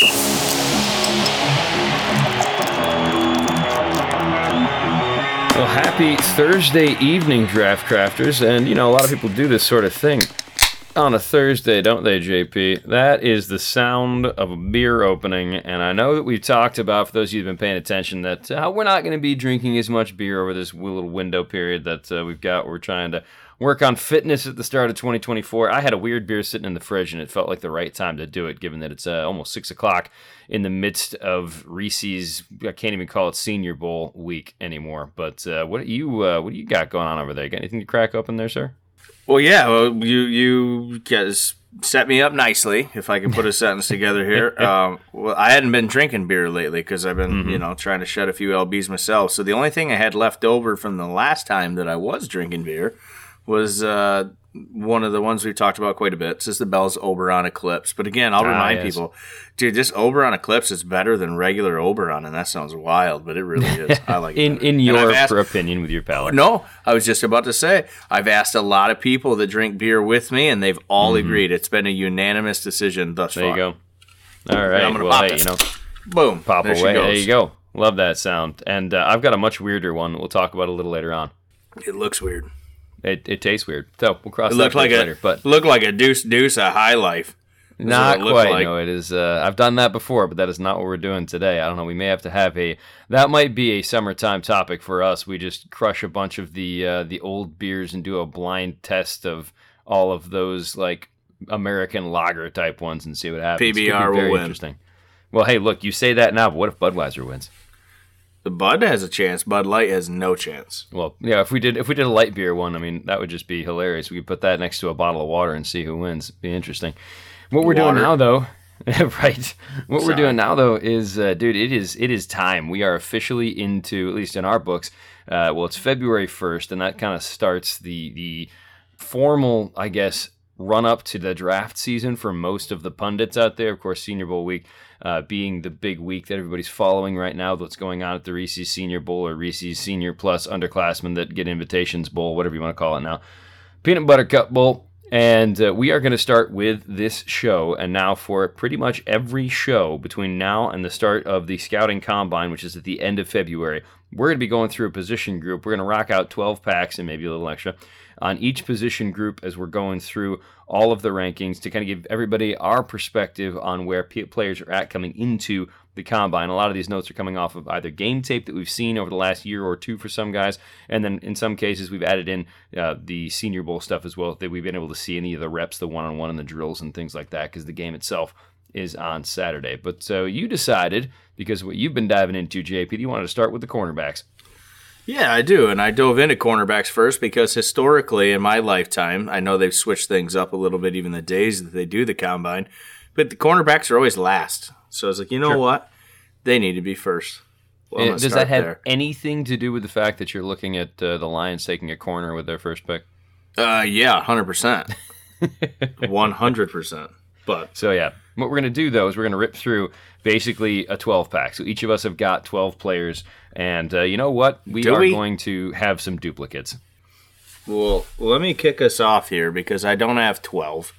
Well, happy Thursday evening, draft crafters. And, you know, a lot of people do this sort of thing on a Thursday, don't they, JP? That is the sound of a beer opening. And I know that we've talked about, for those of you who've been paying attention, that uh, we're not going to be drinking as much beer over this little window period that uh, we've got. We're trying to work on fitness at the start of 2024. I had a weird beer sitting in the fridge, and it felt like the right time to do it, given that it's uh, almost six o'clock in the midst of Reese's. I can't even call it Senior Bowl week anymore. But uh, what you uh, what do you got going on over there? Got anything to crack open there, sir? Well, yeah, well, you you guys set me up nicely. If I can put a sentence together here, um, well, I hadn't been drinking beer lately because I've been mm-hmm. you know trying to shed a few lbs myself. So the only thing I had left over from the last time that I was drinking beer was uh, one of the ones we've talked about quite a bit. This is the Bell's Oberon Eclipse. But again, I'll ah, remind yes. people, dude, this Oberon Eclipse is better than regular Oberon, and that sounds wild, but it really is. I like it. in in your asked, opinion, with your palate. No, I was just about to say I've asked a lot of people that drink beer with me, and they've all mm-hmm. agreed. It's been a unanimous decision thus there far. There you go. All right. I'm gonna well, pop hey, you know, boom, pop there away. There you go. Love that sound. And uh, I've got a much weirder one. We'll talk about a little later on. It looks weird. It, it tastes weird. So we'll cross it that like later. A, but look like a deuce deuce a high life. Not quite. Like. No, it is. Uh, I've done that before, but that is not what we're doing today. I don't know. We may have to have a. That might be a summertime topic for us. We just crush a bunch of the uh, the old beers and do a blind test of all of those like American lager type ones and see what happens. PBR will win. Interesting. Well, hey, look, you say that now, but what if Budweiser wins? The Bud has a chance. Bud Light has no chance. Well, yeah, if we did if we did a light beer one, I mean, that would just be hilarious. We could put that next to a bottle of water and see who wins. It'd be interesting. What we're water. doing now, though, right? What Sorry. we're doing now, though, is, uh, dude, it is it is time. We are officially into, at least in our books. Uh, well, it's February first, and that kind of starts the the formal, I guess, run up to the draft season for most of the pundits out there. Of course, Senior Bowl week uh, being the big week that everybody's following right now. What's going on at the Reese's Senior Bowl or Reese's Senior Plus underclassmen that get invitations bowl, whatever you want to call it now. Peanut Butter Cup Bowl. And uh, we are going to start with this show. And now, for pretty much every show between now and the start of the Scouting Combine, which is at the end of February, we're going to be going through a position group. We're going to rock out 12 packs and maybe a little extra on each position group as we're going through all of the rankings to kind of give everybody our perspective on where players are at coming into the combine. A lot of these notes are coming off of either game tape that we've seen over the last year or two for some guys, and then in some cases we've added in uh, the Senior Bowl stuff as well that we've been able to see any of the reps, the one-on-one, and the drills and things like that because the game itself is on Saturday. But so you decided because what you've been diving into, JP, you wanted to start with the cornerbacks. Yeah, I do. And I dove into cornerbacks first because historically in my lifetime, I know they've switched things up a little bit, even the days that they do the combine, but the cornerbacks are always last. So I was like, you know sure. what? They need to be first. Well, does that have there. anything to do with the fact that you're looking at uh, the Lions taking a corner with their first pick? Uh, yeah, 100%. 100%. But so yeah, what we're gonna do though is we're gonna rip through basically a 12 pack. So each of us have got 12 players, and uh, you know what? We do are we? going to have some duplicates. Well, let me kick us off here because I don't have 12.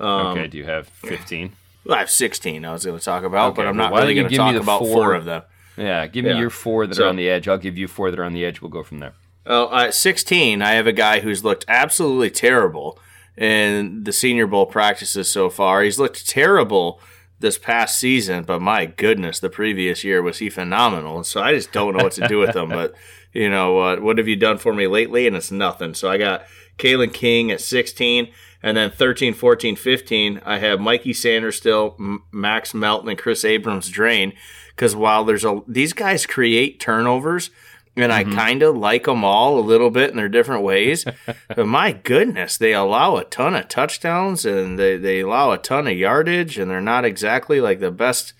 Um, okay, do you have 15? Well, I have 16. I was going to talk about, okay, but I'm not really going to talk about four, four, of them. Yeah, give me your four that so, are on the edge. I'll give you four that are on the edge. We'll go from there. Well, at 16, I have a guy who's looked absolutely terrible in the Senior Bowl practices so far. He's looked terrible this past season, but my goodness, the previous year was he phenomenal. So I just don't know what to do with him. But you know what? What have you done for me lately? And it's nothing. So I got Kalen King at 16, and then 13, 14, 15. I have Mikey Sainristil, M- Max Melton, and Kris Abrams-Draine. Because while there's a these guys create turnovers and mm-hmm. I kind of like them all a little bit in their different ways. but my goodness, they allow a ton of touchdowns and they, they allow a ton of yardage, and they're not exactly like the best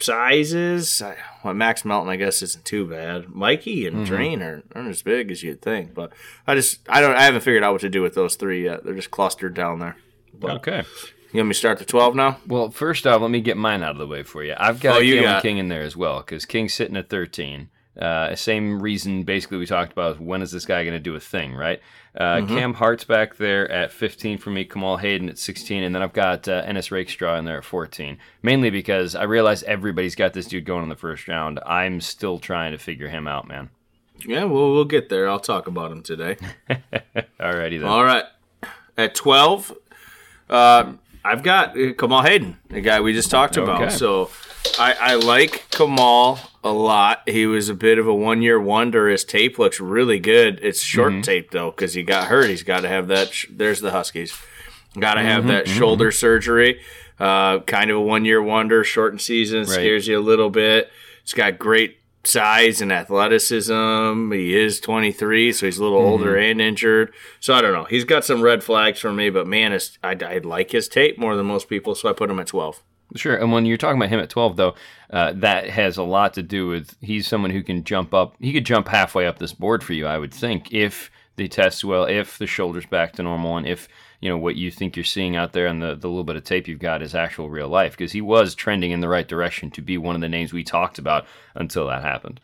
sizes. Well, Max Melton, I guess, isn't too bad. Mikey and mm-hmm. Draine are, aren't as big as you'd think, but I just I don't I haven't figured out what to do with those three yet. They're just clustered down there. But, okay. You want me to start the 12 now? Well, first off, let me get mine out of the way for you. I've got oh, King in there as well because King's sitting at 13. Uh, same reason, basically, we talked about when is this guy going to do a thing, right? Uh, mm-hmm. Cam Hart's back there at 15 for me, Kamal Hadden at 16, and then I've got uh, Ennis Rakestraw in there at 14. Mainly because I realize everybody's got this dude going in the first round. I'm still trying to figure him out, man. Yeah, well, we'll get there. I'll talk about him today. Alrighty then. All right. At 12, uh, I've got uh, Kamal Hadden, the guy we just talked okay. about. So I, I like Kamal a lot. He was a bit of a one year wonder. His tape looks really good. It's short mm-hmm. tape though because he got hurt. He's got to have that. Sh- there's the Huskies. Got to have mm-hmm, that mm-hmm. shoulder surgery. Uh, kind of a one year wonder. Shortened season right. scares you a little bit. He's got great size and athleticism. He is 23, so he's a little mm-hmm. older and injured. So I don't know. He's got some red flags for me, but man, I, I like his tape more than most people, so I put him at 12. Sure. And when you're talking about him at 12, though, uh, that has a lot to do with he's someone who can jump up. He could jump halfway up this board for you, I would think, if the test well, if the shoulder's back to normal, and if you know what you think you're seeing out there and the, the little bit of tape you've got is actual real life. Because he was trending in the right direction to be one of the names we talked about until that happened.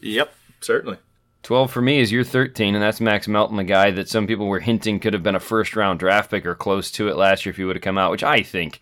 Yep, certainly. 12 for me is your 13, and that's Max Melton, the guy that some people were hinting could have been a first round draft pick or close to it last year if he would have come out, which I think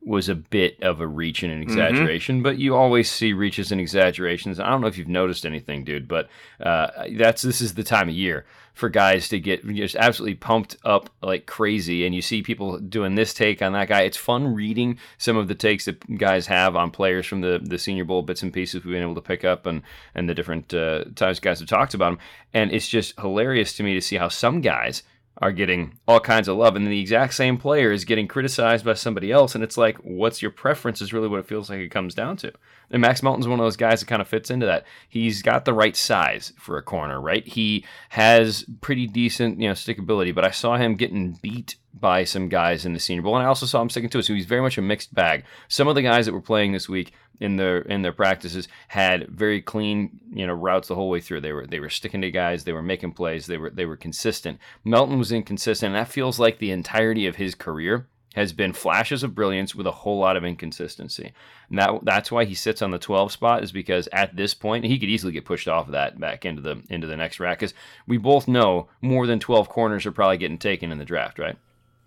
was a bit of a reach and an mm-hmm. exaggeration, mm-hmm. but you always see reaches and exaggerations. I don't know if you've noticed anything, dude, but uh, that's this is the time of year for guys to get just absolutely pumped up like crazy. And you see people doing this take on that guy. It's fun reading some of the takes that guys have on players from the the Senior Bowl bits and pieces we've been able to pick up and and the different uh, times guys have talked about them. And it's just hilarious to me to see how some guys are getting all kinds of love, and the exact same player is getting criticized by somebody else. And it's like, what's your preference is really what it feels like it comes down to. And Max Melton's one of those guys that kind of fits into that. He's got the right size for a corner, right? He has pretty decent, you know, stickability, but I saw him getting beat by some guys in the Senior Bowl, and I also saw him sticking to it. So he's very much a mixed bag. Some of the guys that were playing this week in their in their practices had very clean you know routes the whole way through. They were they were sticking to guys. They were making plays. They were they were consistent. Melton was inconsistent. And that feels like the entirety of his career has been flashes of brilliance with a whole lot of inconsistency. And that that's why he sits on the 12 spot is because at this point he could easily get pushed off of that back into the into the next rack because we both know more than 12 corners are probably getting taken in the draft, right?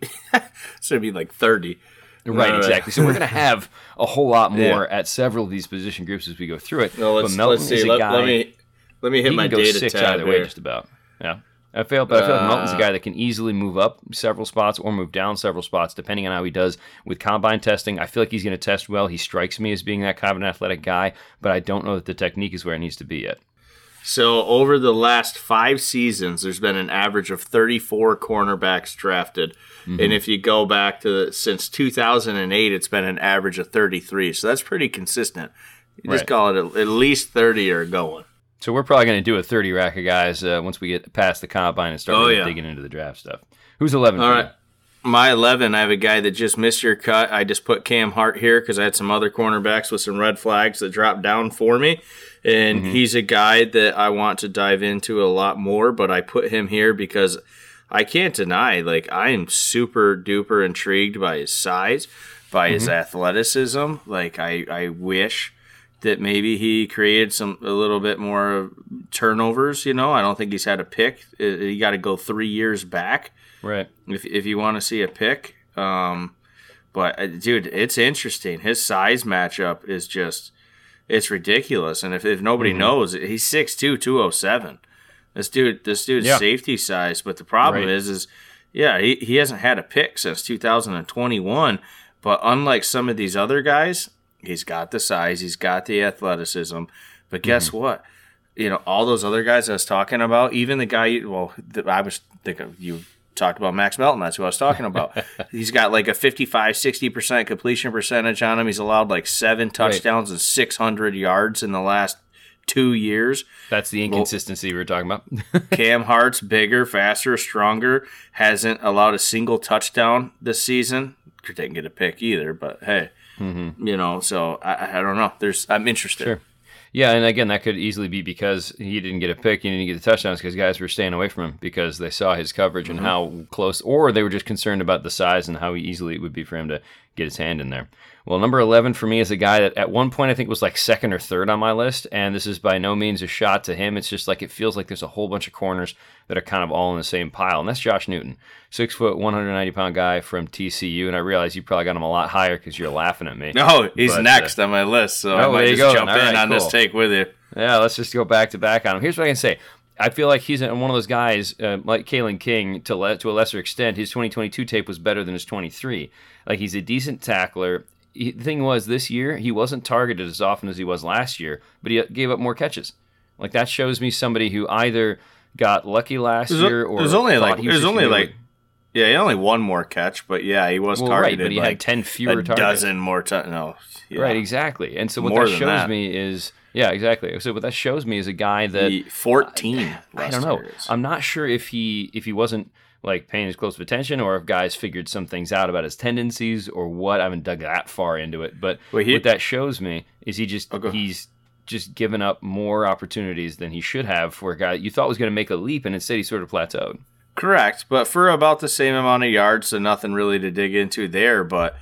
so it'd be like 30. Right, uh, exactly. So we're going to have a whole lot more yeah. at several of these position groups as we go through it. Well, let's, let's see. let, guy. Let me let me hit my go data six tab either here. way, just about. Yeah. I feel, but I feel like Melton's a guy that can easily move up several spots or move down several spots, depending on how he does with combine testing. I feel like he's going to test well. He strikes me as being that kind of an athletic guy, but I don't know that the technique is where it needs to be yet. So over the last five seasons, there's been an average of 34 cornerbacks drafted, mm-hmm. and if you go back to since 2008, it's been an average of 33. So that's pretty consistent. You right. just call it at least 30 or going. So we're probably going to do a 30 rack of guys uh, once we get past the combine and start oh, really yeah. digging into the draft stuff. Who's 11? All right. My 11, I have a guy that just missed your cut. I just put Cam Hart here because I had some other cornerbacks with some red flags that dropped down for me and mm-hmm. he's a guy that I want to dive into a lot more. But I put him here because I can't deny, like, I am super duper intrigued by his size, by mm-hmm. his athleticism. Like, I I wish that maybe he created some a little bit more turnovers. You know, I don't think he's had a pick. You got to go three years back, right? If if you want to see a pick. Um, but uh, dude, it's interesting. His size matchup is just it's ridiculous. And if, if nobody mm-hmm. knows, he's 6'2", 207. This dude, this dude's yeah. safety size. But the problem right. is, is yeah, he, he hasn't had a pick since 2021. But unlike some of these other guys, he's got the size, he's got the athleticism. But guess mm-hmm. what? You know, all those other guys I was talking about, even the guy, well, I was thinking you talked about Max Melton. That's who I was talking about. he's got like a 55, 60% completion percentage on him. He's allowed like seven touchdowns right. and 600 yards in the last two years. That's the inconsistency well, we were talking about. Cam Hart's bigger, faster, stronger, hasn't allowed a single touchdown this season. Didn't get a pick either, but hey, mm-hmm. you know, so I, I don't know. There's I'm interested. Sure. Yeah, and again, that could easily be because he didn't get a pick, he didn't get the touchdowns because guys were staying away from him because they saw his coverage mm-hmm. and how close, or they were just concerned about the size and how easily it would be for him to get his hand in there. Well, number 11 for me is a guy that at one point I think was like second or third on my list, and this is by no means a shot to him. It's just like it feels like there's a whole bunch of corners that are kind of all in the same pile, and that's Josh Newton, six foot, 190 pound guy from TCU. And I realize you probably got him a lot higher because you're laughing at me. No, he's but, uh, next uh, on my list, so oh, I might just go. jump all in right, on cool. this take with you. Yeah, let's just go back to back on him. Here's what I can say. I feel like he's one of those guys uh, like Kalen King to le- to a lesser extent. His 2022 tape was better than his 23. Like he's a decent tackler. He, the thing was this year he wasn't targeted as often as he was last year, but he gave up more catches. Like that shows me somebody who either got lucky last there's year or there's only like there's only like yeah, he only one more catch, but yeah, he was well, targeted. Right, but he like had ten fewer a targets. dozen more. T- no, yeah. right, exactly. And so what more that shows that. me is yeah, exactly. So what that shows me is a guy that he, fourteen. I, I don't know. I'm not sure if he if he wasn't like paying as close attention or if guys figured some things out about his tendencies or what. I haven't dug that far into it, but he, what that shows me is he just oh, he's just given up more opportunities than he should have for a guy you thought was going to make a leap, and instead he sort of plateaued. Correct, but for about the same amount of yards, so nothing really to dig into there. But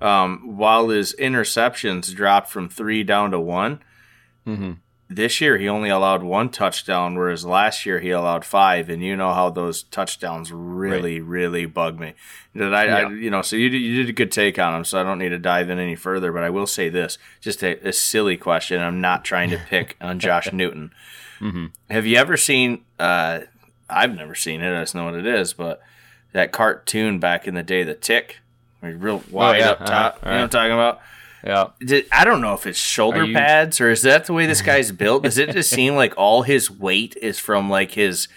um, while his interceptions dropped from three down to one, Mm-hmm. This year he only allowed one touchdown, whereas last year he allowed five, and you know how those touchdowns really, right. really bug me. That I, yeah. I, you know, so you you did a good take on him, so I don't need to dive in any further. But I will say this, just a, a silly question. I'm not trying to pick on Josh Newton. Mm-hmm. Have you ever seen? Uh, I've never seen it. I just know what it is, but that cartoon back in the day, the Tick, real oh, wide oh, yeah. up top. Uh-huh. You know what I'm talking about? Yeah. I don't know if it's shoulder you... pads or is that the way this guy's built? Does it just seem like all his weight is from like his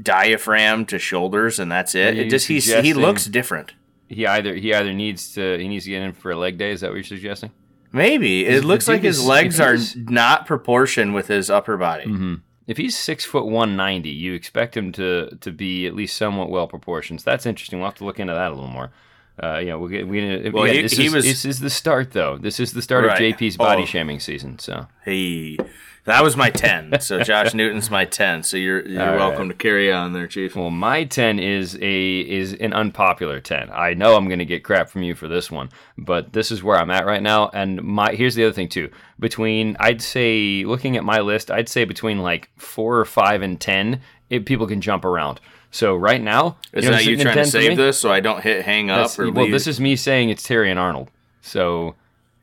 diaphragm to shoulders and that's it? It just he's he looks different. He either he either needs to he needs to get in for a leg day. Is that what you're suggesting? Maybe it looks like his legs are not proportioned with his upper body. Mm-hmm. If he's six foot one ninety, you expect him to to be at least somewhat well proportioned. So that's interesting. We'll have to look into that a little more. Uh, you know, we'll get, we, well, again, he, this, he is, was, this is the start, though. This is the start right. of JP's body oh. shaming season. So hey, that was my ten. So Josh Newton's my ten. So you're you're All welcome right. to carry on there, Chief. Well, my ten is a is an unpopular ten. I know I'm going to get crap from you for this one, but this is where I'm at right now. And my here's the other thing too. Between I'd say looking at my list, I'd say between like four or five and ten, it, people can jump around. So right now, is you know, that you trying to save this so I don't hit hang up? or well, leave? this is me saying it's Terrion Arnold. So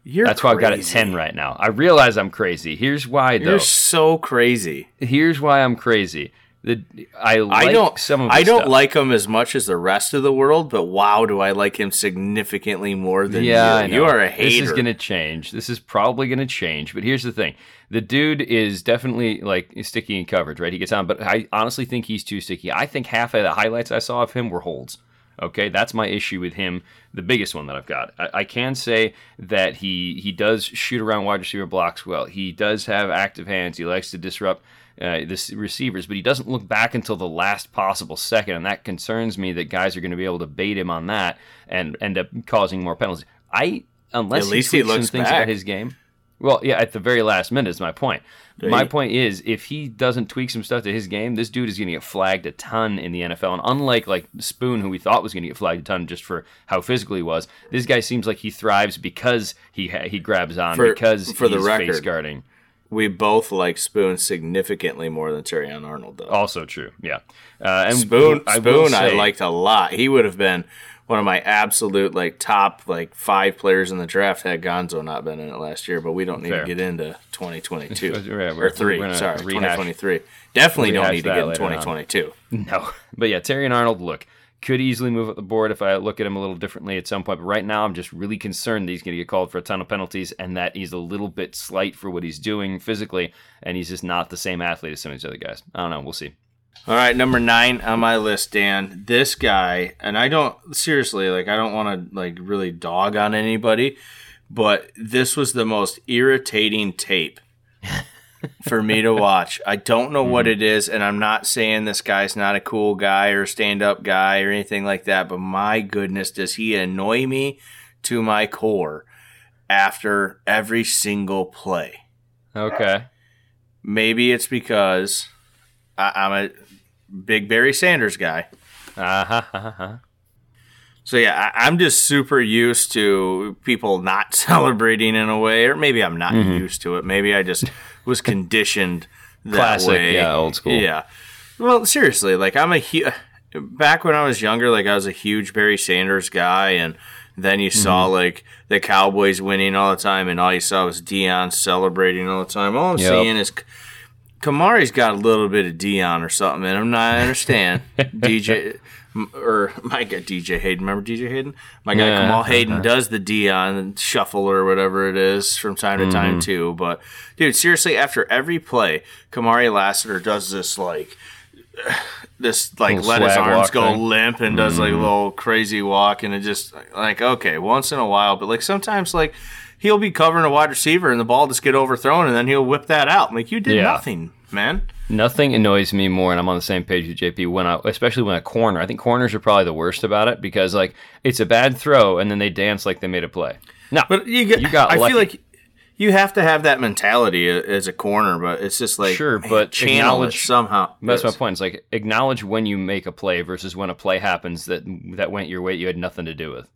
You're that's crazy. why I've got it ten right now. I realize I'm crazy. Here's why though. You're so crazy. Here's why I'm crazy. The, I like I don't some of I don't stuff. like him as much as the rest of the world, but wow, do I like him significantly more than yeah, you? You are a hater. This is gonna change. This is probably gonna change. But here's the thing: the dude is definitely like sticky in coverage, right? He gets on, but I honestly think he's too sticky. I think half of the highlights I saw of him were holds. Okay, that's my issue with him. The biggest one that I've got. I, I, can say that he he does shoot around wide receiver blocks well. He does have active hands. He likes to disrupt uh, the receivers, but he doesn't look back until the last possible second, and that concerns me that guys are going to be able to bait him on that and end up causing more penalties. I unless at least he, he looks things back. about his game. Well, yeah, at the very last minute is my point. My point is, if he doesn't tweak some stuff to his game, this dude is going to get flagged a ton in the NFL. And unlike like Spoon, who we thought was going to get flagged a ton just for how physical he was, this guy seems like he thrives because he ha- he grabs on for, because for the record, face guarding. We both like Spoon significantly more than Terrion Arnold, though. Also true, yeah. Uh, and Spoon, I Spoon, say, I liked a lot. He would have been one of my absolute like top like five players in the draft had Gonzo not been in it last year, but we don't need Fair. to get into 2022 yeah, or 3 sorry, 2023. Definitely don't need to get in 2022. On. No, but yeah, Terrion Arnold, look, could easily move up the board if I look at him a little differently at some point. But right now, I'm just really concerned that he's going to get called for a ton of penalties and that he's a little bit slight for what he's doing physically, and he's just not the same athlete as some of these other guys. I don't know. We'll see. All right, number nine on my list, Dan. This guy, and I don't seriously like. I don't want to like really dog on anybody, but this was the most irritating tape for me to watch. I don't know what hmm. it is, and I'm not saying this guy's not a cool guy or stand up guy or anything like that. But my goodness, does he annoy me to my core after every single play? Okay. Maybe it's because I, am a big Barry Sanders guy. Uh-huh, uh-huh. So yeah, I, I'm just super used to people not celebrating in a way, or maybe I'm not Mm-hmm. used to it. Maybe I just was conditioned that Classic, way. yeah, old school. Yeah. Well, seriously, like I'm a hu- back when I was younger, like I was a huge Barry Sanders guy, and then you saw Mm-hmm. like the Cowboys winning all the time, and all you saw was Deion celebrating all the time. All I'm Yep. saying is. Kamari's got a little bit of Deion or something, and I'm not I understand. DJ or my guy DJ Hayden, remember DJ Hayden? My guy Yeah, Kamal Hadden uh-huh. does the Deion shuffle or whatever it is from time to Mm-hmm. time too. But dude, seriously, after every play, Kamari Lassiter does this like this like let his arms go thing. Mm-hmm. limp and does like a little crazy walk and it just like okay once in a while but like sometimes like he'll be covering a wide receiver and the ball just get overthrown and then he'll whip that out like you did Yeah. nothing man Nothing annoys me more, and I'm on the same page with JP. When I, especially when a corner, I think corners are probably the worst about it because like it's a bad throw, and then they dance like they made a play. No, but you, get, You got I lucky. feel like you have to have that mentality as a corner but it's just like Sure, man, but channel it acknowledge- somehow that's my point. It's like acknowledge when you make a play versus when a play happens that that went your way you had nothing to do with.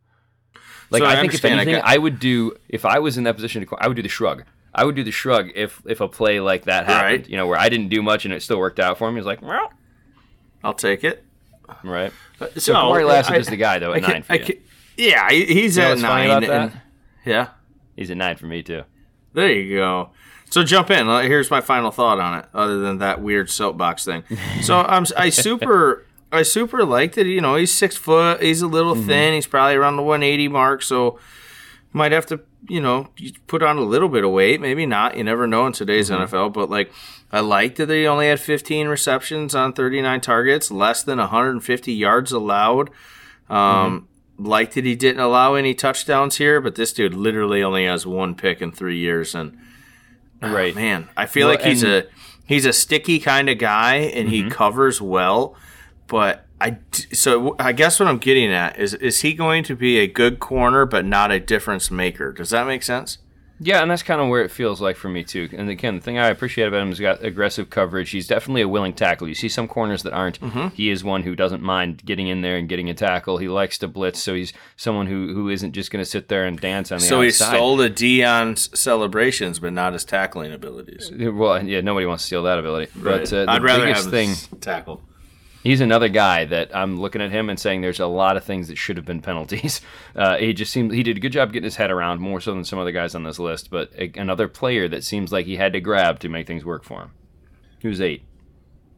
Like So I I think if understand, I anything, got- I would do if I was in that position. To, I would do the shrug. I would do the shrug if if a play like that happened. Right. You know, where I didn't do much and it still worked out for me. It's like, well, I'll take it right. so So Corey Lassiter I- is the guy though I at can- nine for I you. can- yeah he's You know at nine about and- yeah He's at nine for me too. There you go. So jump in. Uh, Here's my final thought on it, other than that weird soapbox thing. So I'm I super I super liked it. You know, he's six foot. He's a little thin. He's probably around the 180 mark. So might have to you know you put on a little bit of weight. Maybe not. You never know in today's mm-hmm. NFL. But like I like that they only had 15 receptions on 39 targets, less than 150 yards allowed. Um, mm-hmm. Like that he didn't allow any touchdowns here, but this dude literally only has one pick in three years, and ah, Right. man, I feel Well, like he's and- a he's a sticky kind of guy, and he mm-hmm. covers well. But I so I guess what I'm getting at is is he going to be a good corner, but not a difference maker? Does that make sense? Yeah, and that's kind of where it feels like for me too. And again, the thing I appreciate about him is he's got aggressive coverage. He's definitely a willing tackle. You see some corners that aren't. Mm-hmm. He is one who doesn't mind getting in there and getting a tackle. He likes to blitz, so he's someone who who isn't just going to sit there and dance on the outside. So he stole the Deion's celebrations, but not his tackling abilities. Well, yeah, nobody wants to steal that ability. But uh, the I'd rather biggest have thing, tackle. He's another guy that I'm looking at him and saying there's a lot of things that should have been penalties. Uh, he just seemed he did a good job getting his head around more so than some other guys on this list. But a, another player that seems like he had to grab to make things work for him. Who's eight?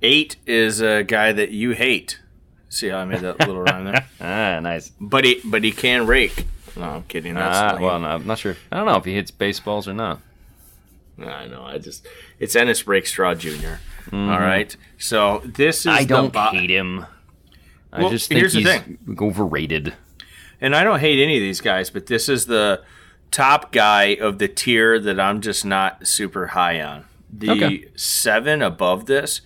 Eight is a guy that you hate. See how I made that little rhyme there? Ah, nice. But he but he can rake. No, I'm kidding. That's Ah, well, no, I'm not sure. I don't know if he hits baseballs or not. I know. I just it's Ennis Rakestraw junior All right. So this is Mm-hmm. I don't bo- hate him. I Well, just think here's the he's thing. overrated. and I don't hate any of these guys, but this is the top guy of the tier that I'm just not super high on. The Okay. seven above this,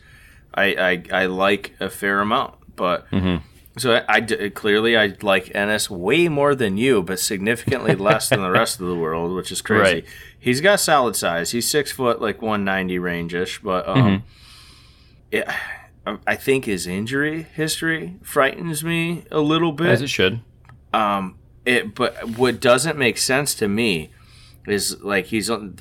I, I I like a fair amount, but. Mm-hmm. So I, I clearly I like Ennis way more than you, but significantly less than the rest of the world, which is crazy. Right. He's got solid size. He's six foot, like one ninety range ish, but um, Mm-hmm. Yeah, I- I think his injury history frightens me a little bit. As it should. Um, it, but what doesn't make sense to me is like he's on.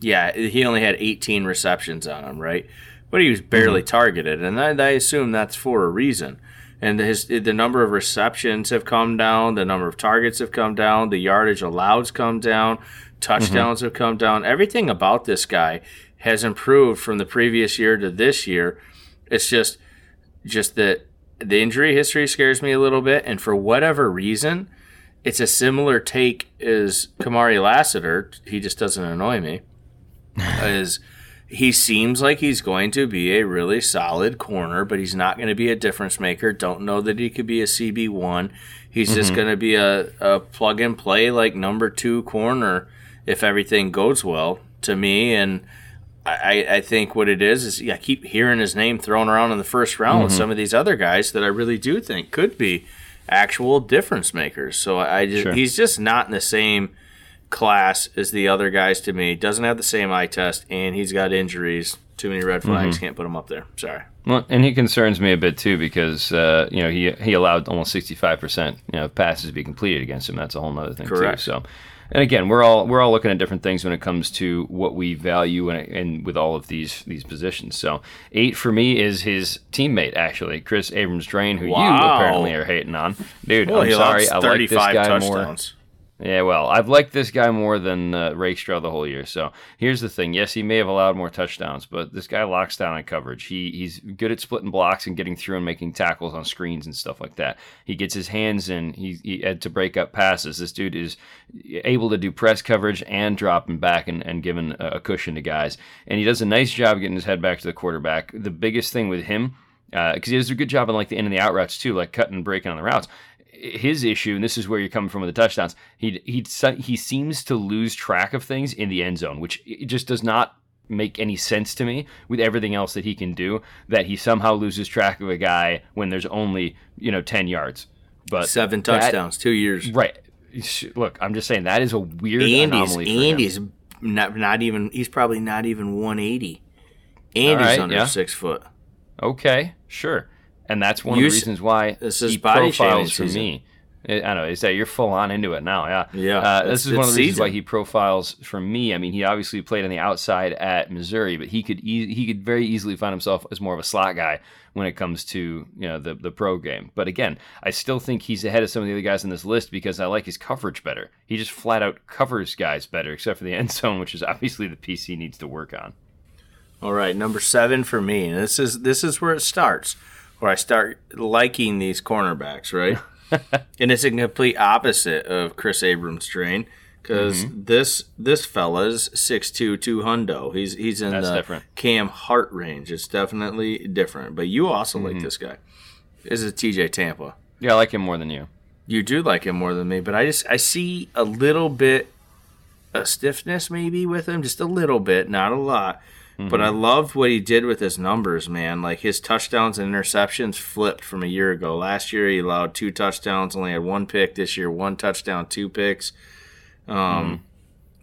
Yeah, he only had 18 receptions on him, right? But he was barely targeted, and I, I assume that's for a reason. And his the number of receptions have come down, the number of targets have come down, the yardage allowed's come down, touchdowns have come down. Everything about this guy has improved from the previous year to this year. It's just just that the injury history scares me a little bit, and for whatever reason, it's a similar take as Kamari Lassiter. He just doesn't annoy me. Is he seems like he's going to be a really solid corner, but he's not going to be a difference maker. Don't know that he could be a CB one. He's just mm-hmm. going to be a, a plug and play like number two corner if everything goes well to me. And I, I think what it is is yeah, I keep hearing his name thrown around in the first round with some of these other guys that I really do think could be actual difference makers. So I just, Sure. he's just not in the same class as the other guys to me. Doesn't have the same eye test, and he's got injuries Too many red flags. Can't put him up there. Sorry. Well, and he concerns me a bit too because uh, you know he he allowed almost sixty five percent you know passes to be completed against him. That's a whole other thing Correct. too. So, and again, we're all we're all looking at different things when it comes to what we value and, and with all of these these positions. So, eight for me is his teammate actually, Kris Abrams-Draine, who you apparently are hating on, dude. Well, I'm sorry, I like this 35 guy more. Yeah, well, I've liked this guy more than uh, Rakestraw the whole year. So here's the thing: yes, he may have allowed more touchdowns, but this guy locks down on coverage. He he's good at splitting blocks and getting through and making tackles on screens and stuff like that. He gets his hands in. He, he had to break up passes. This dude is able to do press coverage and dropping back and, and giving a, cushion to guys. And he does a nice job getting his head back to the quarterback. The biggest thing with him because he does a good job on like the end of the out routes too, like cutting and breaking on the routes. His issue, and this is where you're coming from with the touchdowns, he he he seems to lose track of things in the end zone, which it just does not make any sense to me with everything else that he can do. That he somehow loses track of a guy when there's only you know ten yards, but Seven that- touchdowns, two years. right? Look, I'm just saying that is a weird Andy's anomaly. For him. Andy's not not even. He's probably not even 180. Andy's right, under yeah. six foot. Okay, sure. And that's one You of the reasons why this is he body profiles for me. I I know. Is that you're full on into it now? Yeah. Yeah, Uh, this is one of the reasons why he profiles for me. I mean, he obviously played on the outside at Missouri, but he could e- he could very easily find himself as more of a slot guy when it comes to you know the the pro game. But again, I still think he's ahead of some of the other guys on this list because I like his coverage better. He just flat out covers guys better, except for the end zone, which is obviously the PC needs to work on. All right, number seven for me, and this is this is where it starts, where I start liking these cornerbacks, right? and it's a complete opposite of Kris Abrams-Draine, because Mm-hmm. this this fella's six two two hundo. He's he's in That's the different. Cam Hart range. It's definitely different. But you also Mm-hmm. like this guy. This is T.J. Tampa. Yeah, I like him more than you. You do like him more than me, but I just I see a little bit of stiffness maybe with him, just a little bit, not a lot. But I loved what he did with his numbers, man. Like his touchdowns and interceptions flipped from a year ago. Last year he allowed two touchdowns, only had one pick. This year, one touchdown, two picks. Um,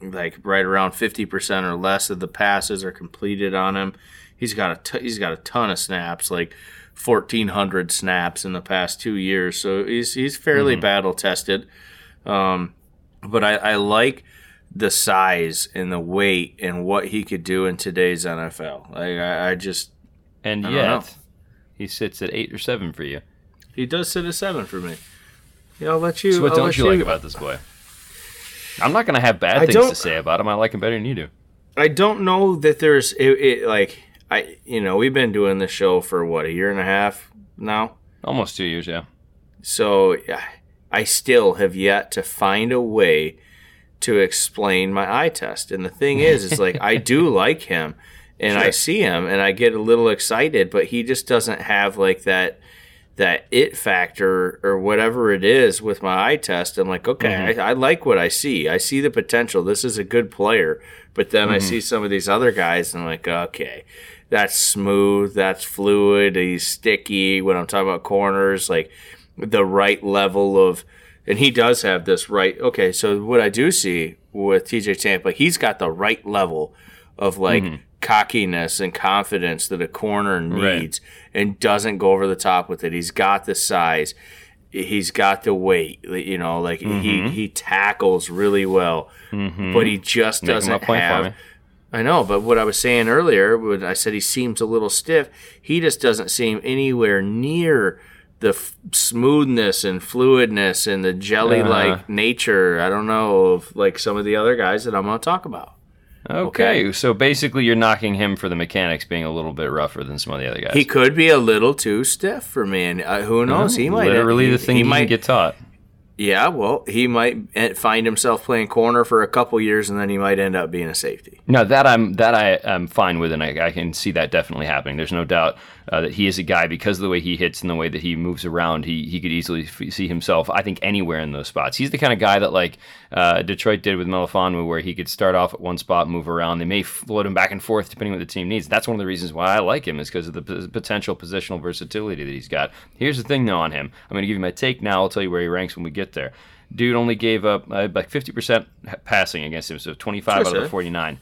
like right around fifty percent or less of the passes are completed on him. He's got a t- he's got a ton of snaps, like fourteen hundred snaps in the past two years. So he's he's fairly battle tested. Um, but I, I like the size and the weight and what he could do in today's NFL. Like I, I just And I yet, he sits at eight or seven for you. he does sit at seven for me. Yeah, I'll let you. So what I'll don't let you like about this boy? I'm not gonna have bad I things to say about him. I like him better than you do. I don't know that there's it, it like I you know we've been doing this show for what a year and a half now. Almost two years, yeah. So yeah, I still have yet to find a way to explain my eye test. And the thing is, is like I do like him and I see him and I get a little excited, but he just doesn't have like that that it factor or whatever it is with my eye test. I'm like, okay, mm-hmm. I, I like what I see. I see the potential. This is a good player. But then I mm-hmm. see some of these other guys and I'm like, okay, that's smooth, that's fluid, he's sticky. When I'm talking about corners, like the right level of and he does have this right okay so what i do see with tj tampa he's got the right level of like mm-hmm. cockiness and confidence that a corner Right. needs and doesn't go over the top with it. He's got the size. He's got the weight you know like he mm-hmm. he tackles really well mm-hmm. but he just doesn't my point for have. I know, but what I was saying earlier, when I said he seems a little stiff, he just doesn't seem anywhere near the f- smoothness and fluidness and the jelly-like Uh-huh. nature. I don't know of like some of the other guys that I'm going to talk about. Okay, Okay. so basically, you're knocking him for the mechanics being a little bit rougher than some of the other guys. He could be a little too stiff for me, and uh, who knows? He might literally he, the thing he you might get taught. Yeah, well, he might eh, find himself playing corner for a couple years, and then he might end up being a safety. No, that I'm that I am fine with, and I, I can see that definitely happening. There's no doubt uh, that he is a guy because of the way he hits and the way that he moves around. He he could easily f- see himself, I think, anywhere in those spots. He's the kind of guy that like uh, Detroit did with Melifonwu, where he could start off at one spot, move around. They may float him back and forth depending what the team needs. That's one of the reasons why I like him is because of the p- potential positional versatility that he's got. Here's the thing, though, on him. I'm going to give you my take now. I'll tell you where he ranks when we get there. Dude only gave up uh, like 50% passing against him, so 25 Sure, out of the sir. 49.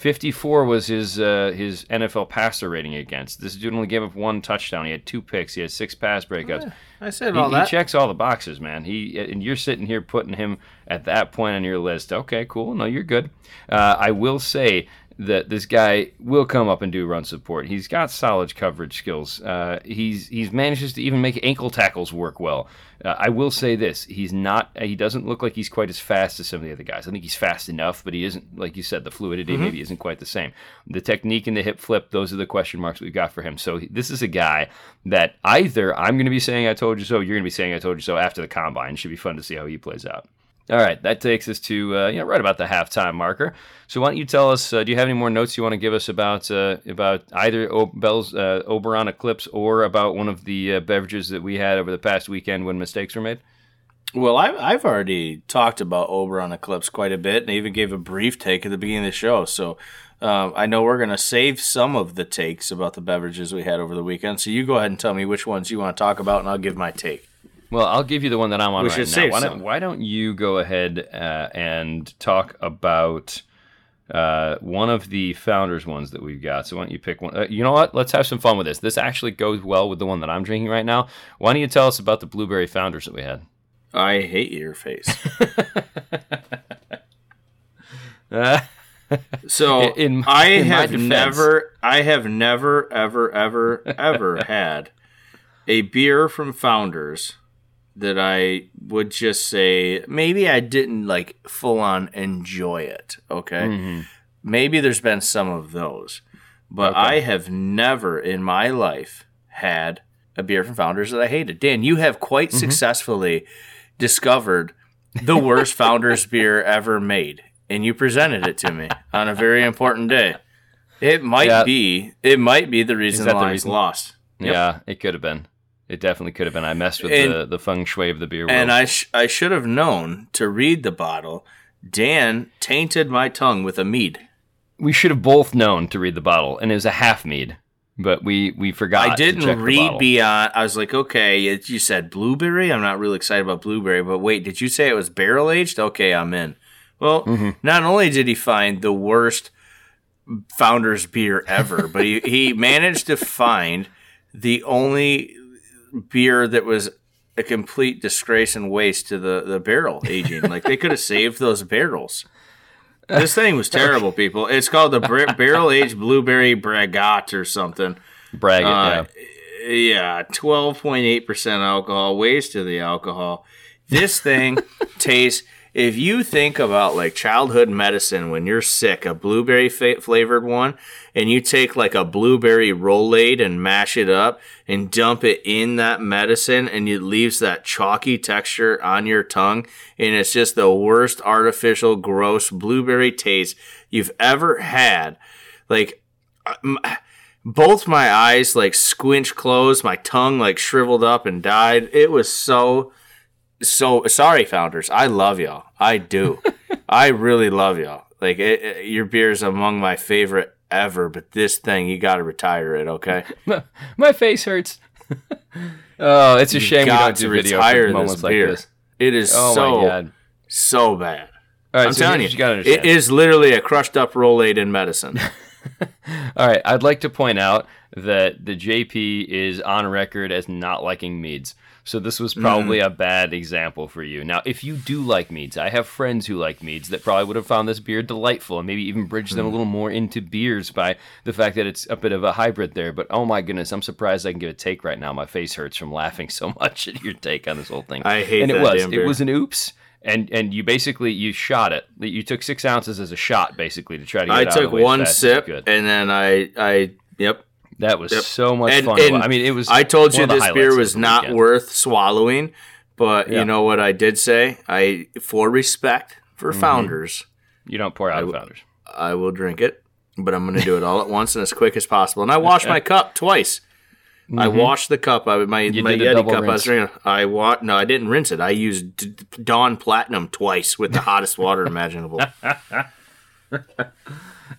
54 was his uh, his NFL passer rating against. This dude only gave up one touchdown. He had two picks. He had six pass breakouts. I said He, all he checks all the boxes, man. He and you're sitting here putting him at that point on your list. Okay, cool. No, you're good. Uh, I will say that this guy will come up and do run support. He's got solid coverage skills. Uh, he's he's manages to even make ankle tackles work well. Uh, I will say this: he's not. He doesn't look like he's quite as fast as some of the other guys. I think he's fast enough, but he isn't. Like you said, the fluidity maybe isn't quite the same. The technique and the hip flip; those are the question marks we've got for him. So this is a guy that either I'm going to be saying "I told you so," you're going to be saying "I told you so" after the combine. It Should be fun to see how he plays out. All right, that takes us to uh, you know right about the halftime marker. So why don't you tell us? Uh, do you have any more notes you want to give us about uh, about either o- Bell's uh, Oberon Eclipse or about one of the uh, beverages that we had over the past weekend when mistakes were made? Well, I've, I've already talked about Oberon Eclipse quite a bit, and I even gave a brief take at the beginning of the show. So um, I know we're going to save some of the takes about the beverages we had over the weekend. So you go ahead and tell me which ones you want to talk about, and I'll give my take. Well, I'll give you the one that I'm on We right now. Why don't, why don't you go ahead uh, and talk about uh, one of the founders ones that we've got? So why don't you pick one? Uh, you know what? Let's have some fun with this. This actually goes well with the one that I'm drinking right now. Why don't you tell us about the blueberry founders that we had? I hate your face. So In- I in have never, I have never, ever, ever, ever had a beer from Founders that I would just say maybe I didn't like full on enjoy it. Okay, Mm-hmm. maybe there's been some of those, but I have never in my life had a beer from Founders that I hated. Dan, you have quite Mm-hmm. successfully discovered the worst Founders beer ever made, and you presented it to me on a very important day. It might Yeah. be. It might be the reason that the the reason? lost. Yep. Yeah, it could have been. It definitely could have been. I messed with And- the, the feng shui of the beer world. And I sh- I should have known to read the bottle. Dan tainted my tongue with a mead. we should have both known to read the bottle, and it was a half mead, but we we forgot. I didn't read beyond. I was like, okay, it, you said blueberry. I'm not really excited about blueberry, but wait, did you say it was barrel aged? Okay, I'm in. Well, Mm-hmm. not only did he find the worst founder's beer ever, but he, he managed to find the only beer that was a complete disgrace and waste to the, the barrel aging. like they could have saved those barrels. This thing was terrible, people. It's called the Bar- Barrel Aged Blueberry Braggot or something. brag it. Uh, yeah. yeah, twelve point eight percent alcohol. Waste of the alcohol. This thing tastes. If you think about like childhood medicine when you're sick, a blueberry flavored one, and you take like a blueberry Rolaids and mash it up and dump it in that medicine, and it leaves that chalky texture on your tongue, and it's just the worst artificial, gross blueberry taste you've ever had. Like, uh, both my eyes like squinched closed, my tongue like shriveled up and died. It was so so sorry founders. I love y'all. I do. I really love y'all. Like it, it- your beer is among my favorite ever, but this thing you got to retire it, okay? My face hurts. oh, it's a shame we don't to do video retire for this moments like beer. this. It is Oh so so bad. All right, I'm so telling you, you it is literally a crushed up Rolaids in medicine. All right, I'd like to point out that the JP is on record as not liking meads. So this was probably Mm. a bad example for you. Now, if you do like meads, I have friends who like meads that probably would have found this beer delightful and maybe even bridged Mm. them a little more into beers by the fact that it's a bit of a hybrid there. But oh my goodness, I'm surprised I can give a take right now. My face hurts from laughing so much at your take on this whole thing. I hate and it that was it was an oops. And, and you basically you shot it. You took six ounces as a shot, basically, to try to get I it out of took the way as one sip and then I I yep, That was Yep. so much And- fun. and I mean, it was. I told you this beer was not weekend. worth swallowing, but Yeah. you know what I did say? I for respect for Mm-hmm. founders, You don't pour out of founders. I will drink it, but I'm going to do it all at once and as quick as possible. And I washed my cup twice. I washed the cup. I my my Mm-hmm. Yeti did a double cup. I was drinking. I wa- No, I didn't rinse it. I used D- Dawn Platinum twice with the hottest water imaginable.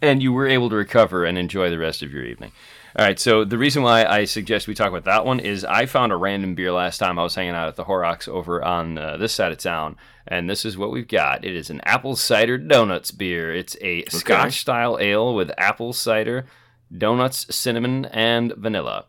and you were able to recover and enjoy the rest of your evening. All right, so the reason why I suggest we talk about that one is I found a random beer last time I was hanging out at the Horrocks over on uh, this side of town, and this is what we've got. It is an apple cider donuts beer. It's a Scotch style ale with apple cider, donuts, cinnamon, and vanilla.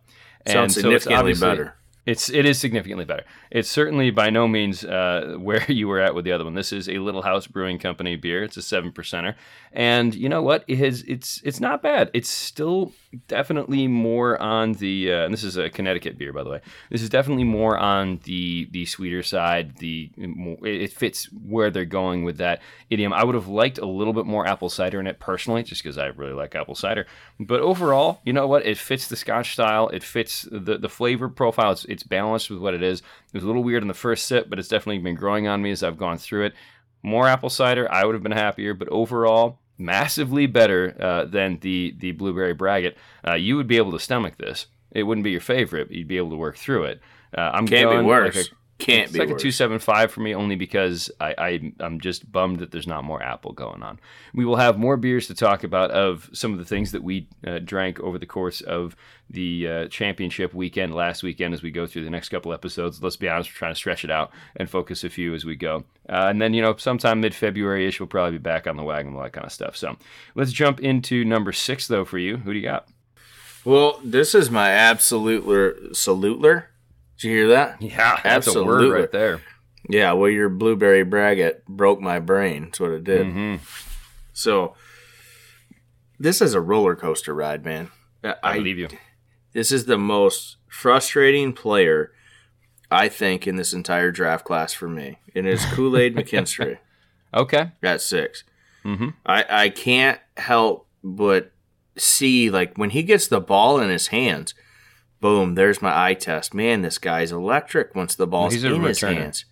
Sounds and so it's significantly better. It's it is significantly better. It's certainly by no means uh, where you were at with the other one. This is a Little House Brewing Company beer. It's a seven percenter, and you know what? It has it's it's not bad. It's still definitely more on the uh, and this is a Connecticut beer by the way. This is definitely more on the the sweeter side. The it it fits where they're going with that idiom. I would have liked a little bit more apple cider in it personally, just because I really like apple cider. But overall, you know what? It fits the Scotch style. It fits the the flavor profile. It's it's balanced with what it is. It was a little weird in the first sip, but it's definitely been growing on me as I've gone through it. More apple cider, I would have been happier, but overall, massively better uh, than the the blueberry braggot. Uh, you would be able to stomach this. It wouldn't be your favorite, but you'd be able to work through it. Uh, I'm Can't be going worse. Like a, Can't it's be like worse. a two seven five for me, only because I, I I'm just bummed that there's not more apple going on. We will have more beers to talk about of some of the things that we uh, drank over the course of the uh, championship weekend last weekend as we go through the next couple episodes. Let's be honest, we're trying to stretch it out and focus a few as we go. Uh, and then you know sometime mid February ish we'll probably be back on the wagon, all that kind of stuff. So let's jump into number six though for you. Who do you got? Well, this is my absolute salutler. Did you hear that? Yeah, that's a Absolutely. word right there. Yeah, well, your blueberry braggot broke my brain. That's what it did. hmm So, this is a roller coaster ride, man. I, I believe you. This is the most frustrating player, I think, in this entire draft class for me. And it's Kool Aid McKinstry Okay. at 6 hmm I, I can't help but see, like, when he gets the ball in his hands, boom, there's my eye test. Man, this guy's electric once the ball's He's in his hands.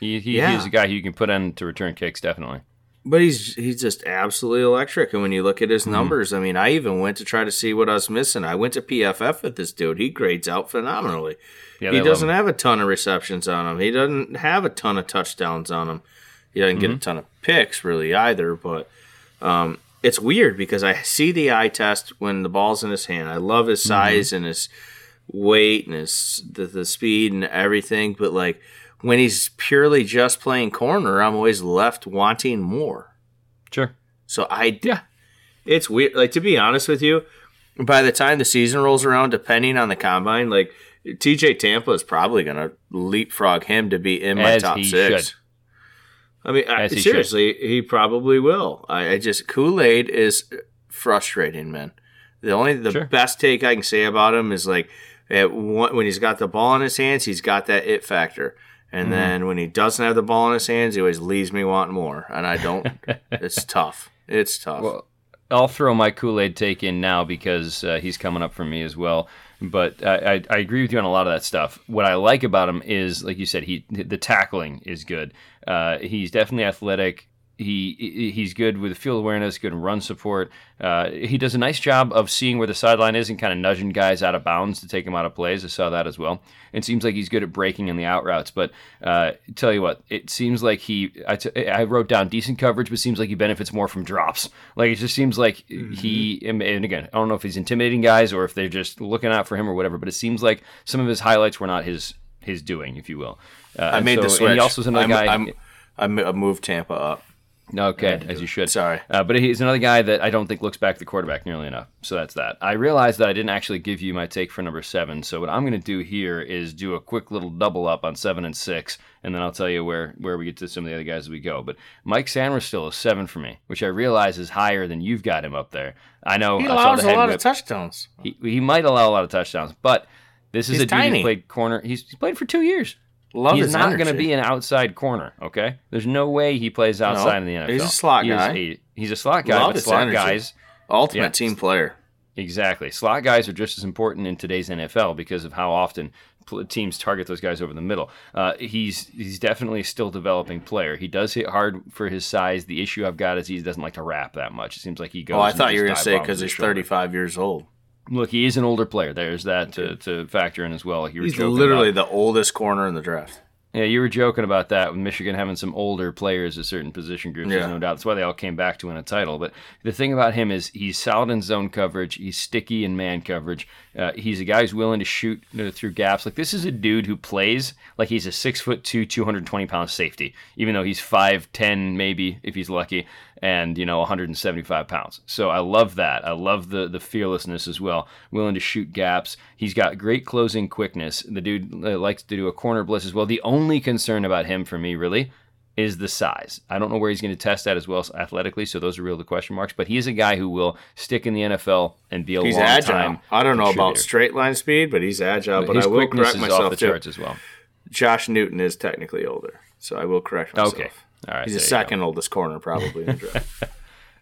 He, he, Yeah. He's a guy who you can put in to return kicks, definitely. But he's he's just absolutely electric. And when you look at Mm-hmm. his numbers, I mean, I even went to try to see what I was missing. I went to PFF with this dude. He grades out phenomenally. Yeah, he doesn't have a ton of receptions on him. He doesn't have a ton of touchdowns on him. He doesn't Mm-hmm. get a ton of picks really either. But um, it's weird because I see the eye test when the ball's in his hand. I love his Mm-hmm. size and his weight and his the, the speed and everything. But like when he's purely just playing corner, I'm always left wanting more. Sure. So I Yeah. it's weird. Like to be honest with you, by the time the season rolls around, depending on the combine, like TJ Tampa is probably gonna leapfrog him to be in my As top six. should. I mean, I, he seriously, he probably will. I, I just Kool Aid is frustrating, man. The only the Sure. best take I can say about him is like one, when he's got the ball in his hands, he's got that it factor. And then when he doesn't have the ball in his hands, he always leaves me wanting more. And I don't. it's tough. It's tough. Well, I'll throw my Kool Aid take in now because uh, he's coming up for me as well. But I, I, I agree with you on a lot of that stuff. What I like about him is, like you said, he the tackling is good. Uh, he's definitely athletic. He he's good with field awareness, good in run support. Uh, he does a nice job of seeing where the sideline is and kind of nudging guys out of bounds to take them out of plays. I saw that as well. It seems like he's good at breaking in the out routes. But uh, tell you what, it seems like he. I, t- I wrote down decent coverage, but seems like he benefits more from drops. Like it just seems like he. And again, I don't know if he's intimidating guys or if they're just looking out for him or whatever. But it seems like some of his highlights were not his his doing, if you will. Uh, I made the so- switch. And he also is another I'm, guy. I'm, I moved Tampa up. Okay, as you should. Sorry. Uh, but he's another guy that I don't think looks back at the quarterback nearly enough. So that's that. I realized that I didn't actually give you my take for number seven. So what I'm going to do here is do a quick little double up on seven and six, and then I'll tell you where, where we get to some of the other guys as we go. But Mike Sainristil a seven for me, which I realize is higher than you've got him up there. I know He allows a lot whip. of touchdowns. he, he might allow a lot of touchdowns, but this is He's a dude tiny. who played corner. He's, he's played for two years. Love He's not going to be an outside corner. Okay, there's no way he plays outside in the NFL. he's a slot He guy. a- he's a slot guy. Love but slot energy. guys, ultimate Yeah. team player. exactly. Slot guys are just as important in today's NFL because of how often teams target those guys over the middle. Uh, he's he's definitely a still developing player. He does hit hard for his size. The issue I've got is he doesn't like to wrap that much. It seems like he goes. Oh, I thought you were going to say because he's 35 years old. Look, he is an older player. There's that to, to factor in as well. You were He's literally about- the oldest corner in the draft. Yeah, you were joking about that with Michigan having some older players at certain position groups. Yeah. There's no doubt. That's why they all came back to win a title. But the thing about him is he's solid in zone coverage. He's sticky in man coverage. Uh, he's a guy who's willing to shoot uh, through gaps. Like this is a dude who plays like he's a six foot two, 220 pound safety, even though he's five ten maybe if he's lucky, and you know 175 pounds. So I love that. I love the the fearlessness as well. Willing to shoot gaps. He's got great closing quickness. The dude uh, likes to do a corner blitz as well. The only concern about him for me really is the size. I don't know where he's going to test that as well athletically, so those are real the question marks. But he's a guy who will stick in the NFL and be a He's long agile. time. I don't know about straight line speed, but he's agile. But, His I will correct is myself off the too. charts as well. Josh Newton is technically older, so I will correct myself. Okay. All right. He's the second oldest corner probably in the draft.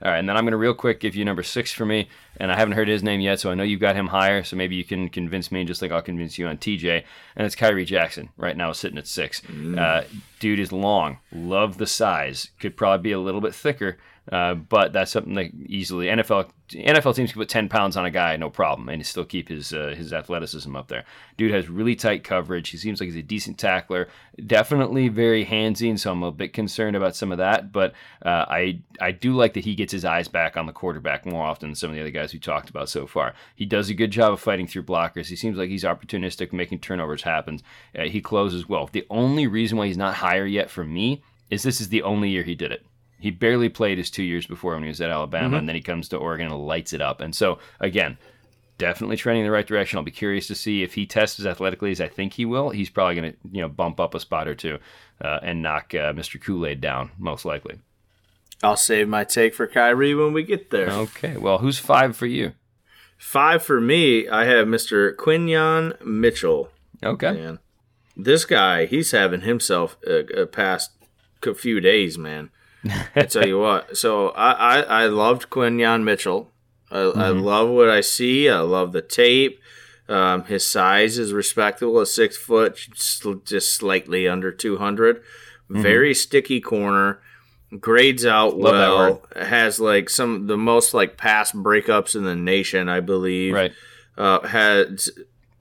All right, and then I'm going to real quick give you number six for me, and I haven't heard his name yet, so I know you've got him higher, so maybe you can convince me, just like I'll convince you on TJ. And it's Khyree Jackson right now, sitting at six. Uh, dude is long, love the size, could probably be a little bit thicker, uh, but that's something that easily NFL NFL teams can put 10 pounds on a guy, no problem, and still keep his uh, his athleticism up there. Dude has really tight coverage. He seems like he's a decent tackler. Definitely very handsy, and so I'm a bit concerned about some of that. But uh, I I do like that he gets his eyes back on the quarterback more often than some of the other guys we talked about so far. He does a good job of fighting through blockers. He seems like he's opportunistic, making turnovers happen. Uh, he closes well. The only reason why he's not higher yet for me is this is the only year he did it. He barely played his two years before when he was at Alabama, and then he comes to Oregon and lights it up. And so, again, definitely trending in the right direction. I'll be curious to see if he tests as athletically as I think he will. He's probably going to, you know, bump up a spot or two uh, and knock uh, Mr. Kool Aid down, most likely. I'll save my take for Khyree when we get there. Okay, well, who's five for you? Five for me, I have Mr. Quinyon Mitchell. Okay, Man, this guy, he's having himself a, a past few days, man. I tell you what. So I, I, I loved Quinyon Mitchell. I, I love what I see. I love the tape. Um, his size is respectable at six foot, just, slightly under 200. Very sticky corner. Grades out Love well. Has like some the most like pass breakups in the nation, I believe right. uh, had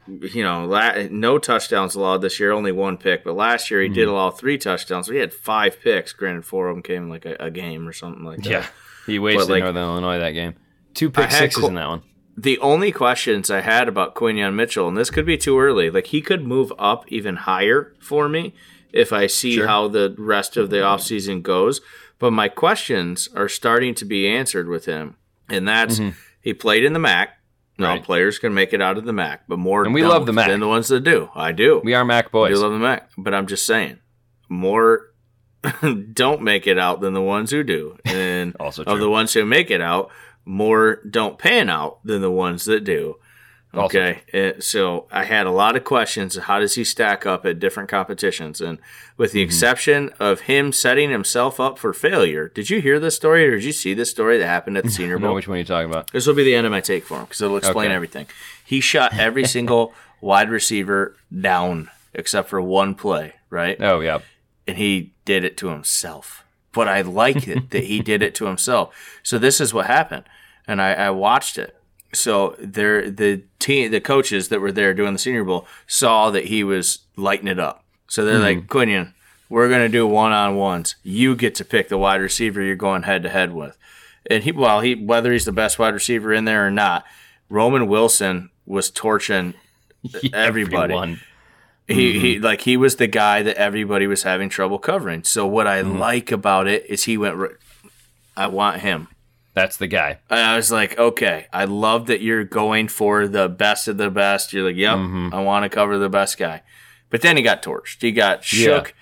you know la- no touchdowns allowed this year, only one pick. But last year he did Mm-hmm. allow three touchdowns. So he had five picks. Granted, four of them came in like a, a game or something like that. Yeah, he wasted like- Northern Illinois that game. Two pick sixes in that one. The only questions I had about Quinyon Mitchell, and this could be too early, like he could move up even higher for me if I see Sure. how the rest of the offseason goes. But my questions are starting to be answered with him. And that's he played in the MAC. No. Right. players can make it out of the MAC, but more And we love the MAC. than the ones that do. I do. We are Mac boys. We love the Mac, but I'm just saying, more don't make it out than the ones who do, and Also of the ones who make it out, more don't pan out than the ones that do. Okay, Uh, so I had a lot of questions. How does he stack up at different competitions? And with Mm-hmm. the exception of him setting himself up for failure, did you hear this story or did you see this story that happened at the Senior I know Bowl? which one you're talking about. This will be the end of my take for him because it'll explain Okay. everything. He shot every single wide receiver down except for one play, right? Oh yeah, And he did it to himself. But I like it that he did it to himself. So this is what happened, and I, I watched it. So there, the team, the coaches that were there doing the Senior Bowl saw that he was lighting it up. So they're hmm. like, Quinyon, we're gonna do one on ones. You get to pick the wide receiver you're going head to head with. And he, well, he whether he's the best wide receiver in there or not, Roman Wilson was torching Everybody. Everyone. he, he mm-hmm. like he was the guy that everybody was having trouble covering. So what I mm-hmm. like about it is he went. I want him. That's the guy. And I was like, okay, I love that you're going for the best of the best. You're like, yep, mm-hmm. I want to cover the best guy. But then he got torched. He got shook.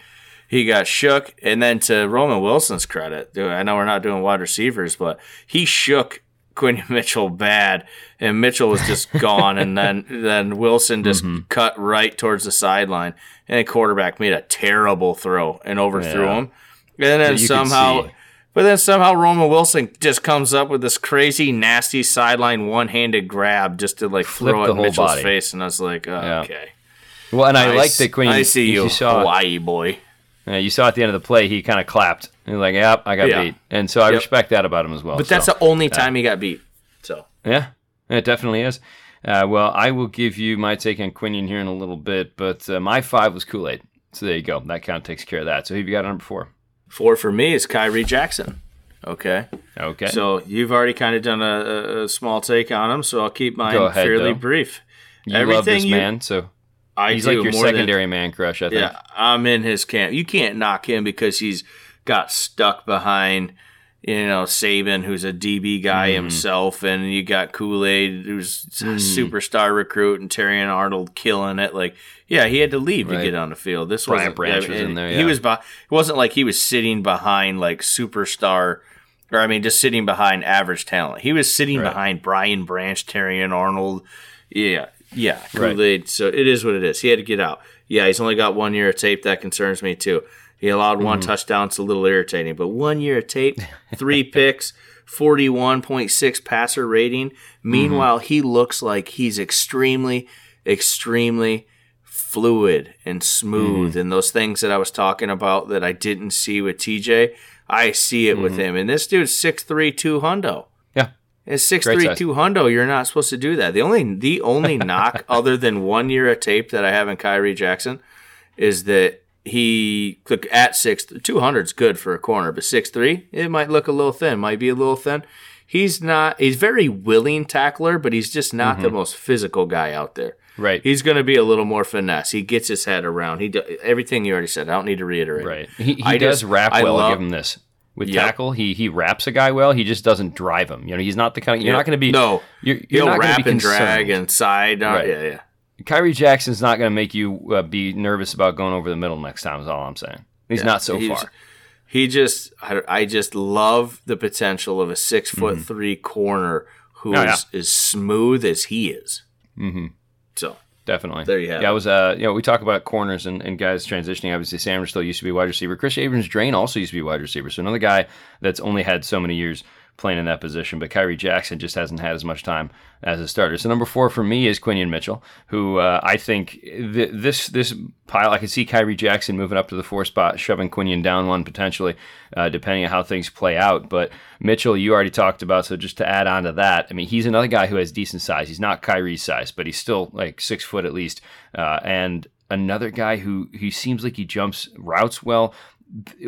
He got shook. And then to Roman Wilson's credit, dude, I know we're not doing wide receivers, but he shook Quinn Mitchell bad. And Mitchell was just gone. And then, then Wilson just mm-hmm. cut right towards the sideline. And the quarterback made a terrible throw and overthrew Yeah. him. And then could somehow. But then somehow Roman Wilson just comes up with this crazy, nasty sideline one-handed grab just to like Flip throw it in Mitchell's body. face, and I was like, oh, Yeah. okay. Well, and I, like s- that Queen. I see you, saw, Hawaii boy. uh, you saw at the end of the play, he kind of clapped. He was like, "Yep, I got Yeah. beat," and so I Yep. respect that about him as well. But that's the only time he got beat. So Yeah, it definitely is. Uh, well, I will give you my take on Quinyon here in a little bit, but uh, my five was Kool Aid. So there you go. That count takes care of that. So who have you got on number four? Four for me is Khyree Jackson. Okay. Okay. So you've already kind of done a, a small take on him, so I'll keep mine ahead, fairly though. brief. you love this you- man, so I he's do like your more than- secondary man crush. I think. Yeah, I'm in his camp. You can't knock him because he's got stuck behind, you know, Saban, who's a DB guy Mm-hmm. himself, and you got Kool Aid, who's a superstar recruit, and Terrion Arnold killing it. Like, yeah, he had to leave Right. to get on the field. This Brian wasn't Branch was in there, He was. Be- it wasn't like he was sitting behind like superstar. Or I mean, just sitting behind average talent. He was sitting Right. behind Brian Branch, Terrion Arnold. Yeah, yeah, Kool Aid. So it is what it is. He had to get out. Yeah, he's only got one year of tape. That concerns me too. He allowed one Mm-hmm. touchdown. It's a little irritating, but one year of tape, three picks, forty-one point six passer rating. Meanwhile, Mm-hmm. he looks like he's extremely, extremely fluid and smooth, Mm-hmm. and those things that I was talking about that I didn't see with TJ. I see it Mm-hmm. with him, and this dude's six three two hundo. Yeah. It's six Great three size. two hundo. You're not supposed to do that. The only the only knock other than one year of tape that I have in Khyree Jackson is that he look at six two hundred's good for a corner, but six three it might look a little thin. Might be a little thin. He's not. He's very willing tackler, but he's just not the Mm-hmm. most physical guy out there. Right. He's going to be a little more finesse. He gets his head around. He do, everything you already said. I don't need to reiterate. Right. He, he does just- wrap I well. I'll love- give him this. With Yep. tackle, he he wraps a guy well. He just doesn't drive him. You know, he's not the kind. Of, you're Yeah. not going to be. No. You're, you're He'll not gonna wrap be and drag and side. Uh, Right. Yeah, yeah. Khyree Jackson's not going to make you uh, be nervous about going over the middle next time. Is all I'm saying. He's Yeah, not so he's- far. He just, I, I just love the potential of a six foot three corner who is Mm-hmm. Oh, yeah. as smooth as he is. Mm-hmm. So Definitely. There you have Yeah, I it. was. Uh, you know, we talk about corners and, and guys transitioning. Obviously, Sainristil used to be wide receiver. Kris Abrams-Draine also used to be wide receiver. So another guy that's only had so many years playing in that position. But Khyree Jackson just hasn't had as much time as a starter. So number four for me is Quinyon Mitchell, who uh, I think th- this this pile I could see Khyree Jackson moving up to the four spot, shoving Quinyon down one potentially, uh, depending on how things play out. But Mitchell, you already talked about. So just to add on to that, I mean, he's another guy who has decent size. He's not Kyrie's size, but he's still like six foot at least, uh, and another guy who he seems like he jumps routes well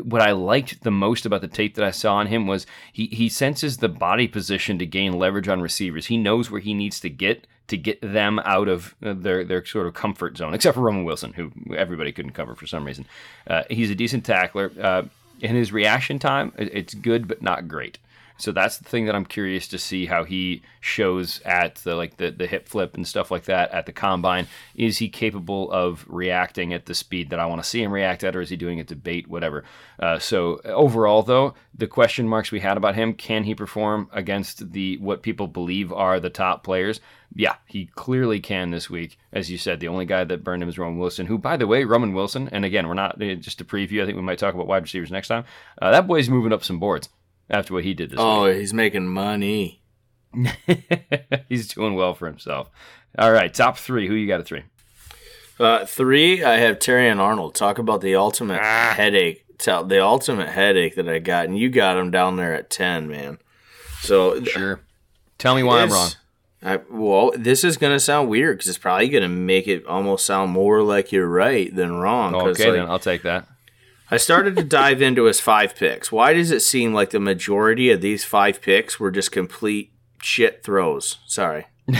what I liked the most about the tape that I saw on him was he he senses the body position to gain leverage on receivers. He knows where he needs to get to get them out of uh, their their sort of comfort zone, except for Roman Wilson, who everybody couldn't cover for some reason. Uh, he's a decent tackler. Uh, in his reaction time, it's good but not great. So that's the thing that I'm curious to see how he shows at the like the, the hip flip and stuff like that at the combine. Is he capable of reacting at the speed that I want to see him react at, or is he doing it to bait, whatever? Uh, so overall, though, the question marks we had about him: Can he perform against the what people believe are the top players? Yeah, he clearly can this week. As you said, the only guy that burned him is Roman Wilson, who, by the way, Roman Wilson, and again, we're not uh, just a preview. I think we might talk about wide receivers next time. Uh, that boy's moving up some boards after what he did this week. Oh, he's making money. He's doing well for himself. All right, top three. Who you got at three? Uh, three, I have Terrion Arnold. Talk about the ultimate Ah. headache. Tell the ultimate headache that I got, and you got him down there at ten, man. So Sure. Tell me why I'm wrong. I, well, this is gonna sound weird because it's probably gonna make it almost sound more like you're right than wrong. Okay, like, then I'll take that. I started to dive into his five picks. Why does it seem like the majority of these five picks were just complete shit throws? Sorry.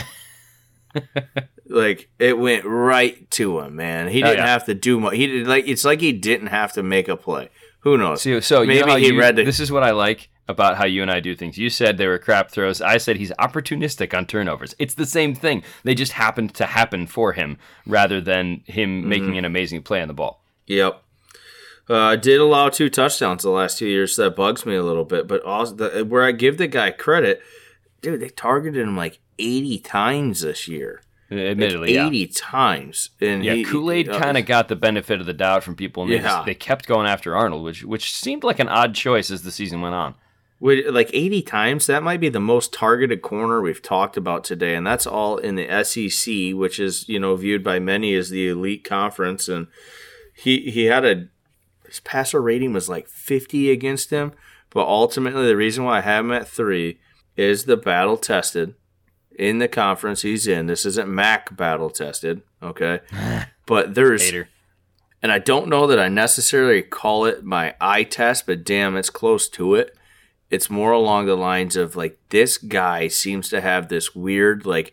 like it went right to him, man. He Oh, didn't yeah. have to do much. He did like it's like he didn't have to make a play. Who knows? So, so you Maybe know he you- read the- This is what I like about how you and I do things. You said they were crap throws. I said he's opportunistic on turnovers. It's the same thing. They just happened to happen for him rather than him Mm-hmm. making an amazing play on the ball. Yep. Uh, did allow two touchdowns the last two years. So that bugs me a little bit. But also, the, where I give the guy credit, dude, they targeted him like 80 times this year. Admittedly, yeah. 80 times. And Yeah, Kool Aid uh, kind of got the benefit of the doubt from people, and they, Yeah. just, they kept going after Arnold, which which seemed like an odd choice as the season went on. Would like 80 times, that might be the most targeted corner we've talked about today. And that's all in the SEC, which is, you know, viewed by many as the elite conference. And he he had a his passer rating was like 50 against him. But ultimately, the reason why I have him at three is the battle tested in the conference he's in. This isn't MAC battle tested, okay? But there's Hater. and I don't know that I necessarily call it my eye test, but damn, it's close to it. It's more along the lines of like this guy seems to have this weird like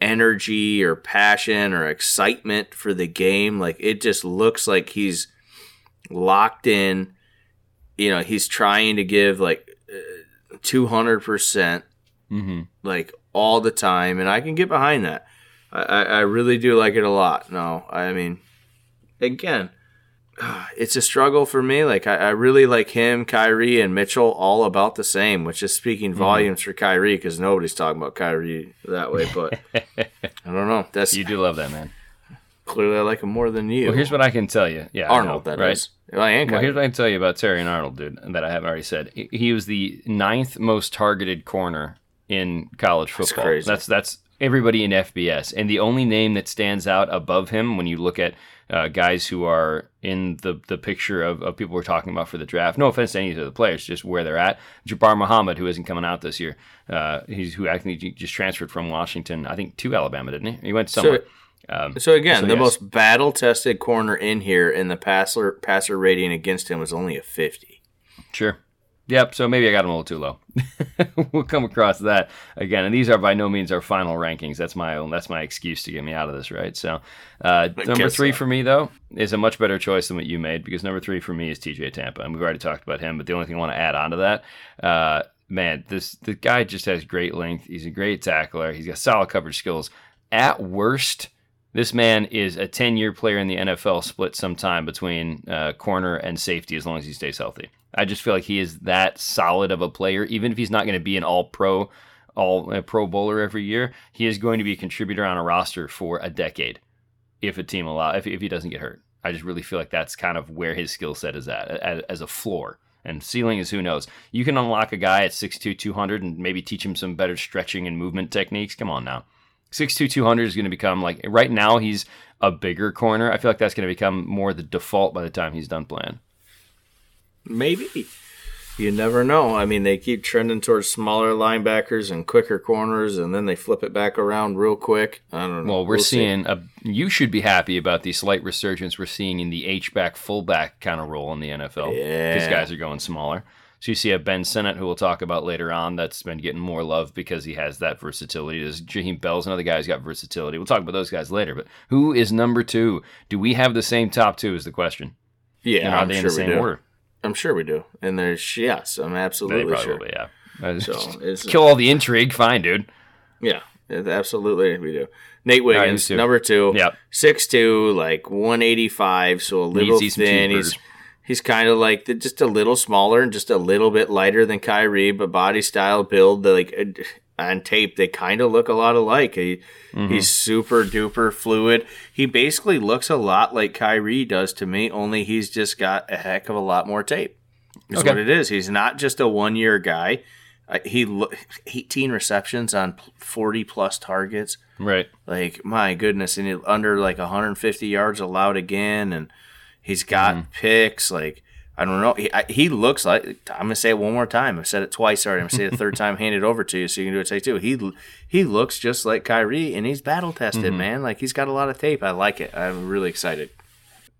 energy or passion or excitement for the game. Like it just looks like he's locked in. You know, he's trying to give like two hundred percent, Mm-hmm. like all the time, and I can get behind that. I, I, I really do like it a lot. No, I mean, again, it's a struggle for me. Like I, I really like him, Khyree, and Mitchell all about the same, which is speaking volumes for Khyree because nobody's talking about Khyree that way. But I don't know. That's You do love that man. Clearly I like him more than you. Well, here's what I can tell you. Yeah, I Arnold, know, that right? is. Well, here's what I can tell you about Terrion Arnold, dude, that I haven't already said. He- was the ninth most targeted corner in college football. crazy. That's that's everybody in FBS, and the only name that stands out above him when you look at uh, guys who are in the the picture of, of people we're talking about for the draft. No offense to any of the players, just where they're at. Jabbar Muhammad, who isn't coming out this year, uh, he's who actually just transferred from Washington, I think, to Alabama, didn't he? He went somewhere. Um, So again, So, the yes. most battle-tested corner in here, and the passer passer rating against him was only a fifty. Sure. Yep. So maybe I got him a little too low. we'll come across that again, and these are by no means our final rankings. That's my own. That's my excuse to get me out of this, right? So, uh, number three so. for me though is a much better choice than what you made because number three for me is T.J. Tampa, and we've already talked about him. But the only thing I want to add on to that, uh, man, this the guy just has great length. He's a great tackler. He's got solid coverage skills. At worst, this man is a 10 year player in the NFL, split sometime between uh, corner and safety as long as he stays healthy. I just feel like he is that solid of a player, even if he's not going to be an all pro, all uh, pro bowler every year. He is going to be a contributor on a roster for a decade if a team allow if, if he doesn't get hurt. I just really feel like that's kind of where his skill set is at as, as a floor. And ceiling is who knows. You can unlock a guy at 6'2", 200 and maybe teach him some better stretching and movement techniques. Come on now. 6'2", 200 is going to become like right now he's a bigger corner. I feel like that's going to become more the default by the time he's done playing. Maybe. You never know. I mean, they keep trending towards smaller linebackers and quicker corners, and then they flip it back around real quick. I don't know. Well, we're We'll see. seeing a. You should be happy about the slight resurgence we're seeing in the H back fullback kind of role in the NFL. Yeah. these guys are going smaller. So you see a Ben Sinnott, who we'll talk about later on, that's been getting more love because he has that versatility. There's Jaheim Bell's another guy who's got versatility. We'll talk about those guys later. But who is number two? Do we have the same top two? Is the question. Yeah, And are I'm they in sure the we same do. order? I'm sure we do. And there's yes, I'm absolutely probably sure. yeah. So it's Kill all the intrigue. Fine, dude. yeah, absolutely we do. Nate Wiggins, number two, Yep. six two, like one eighty five, so a little thin. He's. He's kind of like the, just a little smaller and just a little bit lighter than Khyree, but body style, build, like on tape, they kind of look a lot alike. He Mm-hmm. he's super duper fluid. He basically looks a lot like Khyree does to me, only he's just got a heck of a lot more tape. Is Okay. what it is. He's not just a one year guy. Uh, he lo- 18 receptions on 40 plus targets. Right. Like my goodness, and under like 150 yards allowed again, and he's got Mm-hmm. picks. Like I don't know, he, I, he looks like. I'm gonna say it one more time. I've said it twice already. I'm gonna say it the third time. Hand it over to you so you can do it take two. He he looks just like Khyree, and he's battle tested, Mm-hmm. man. Like he's got a lot of tape. I like it. I'm really excited.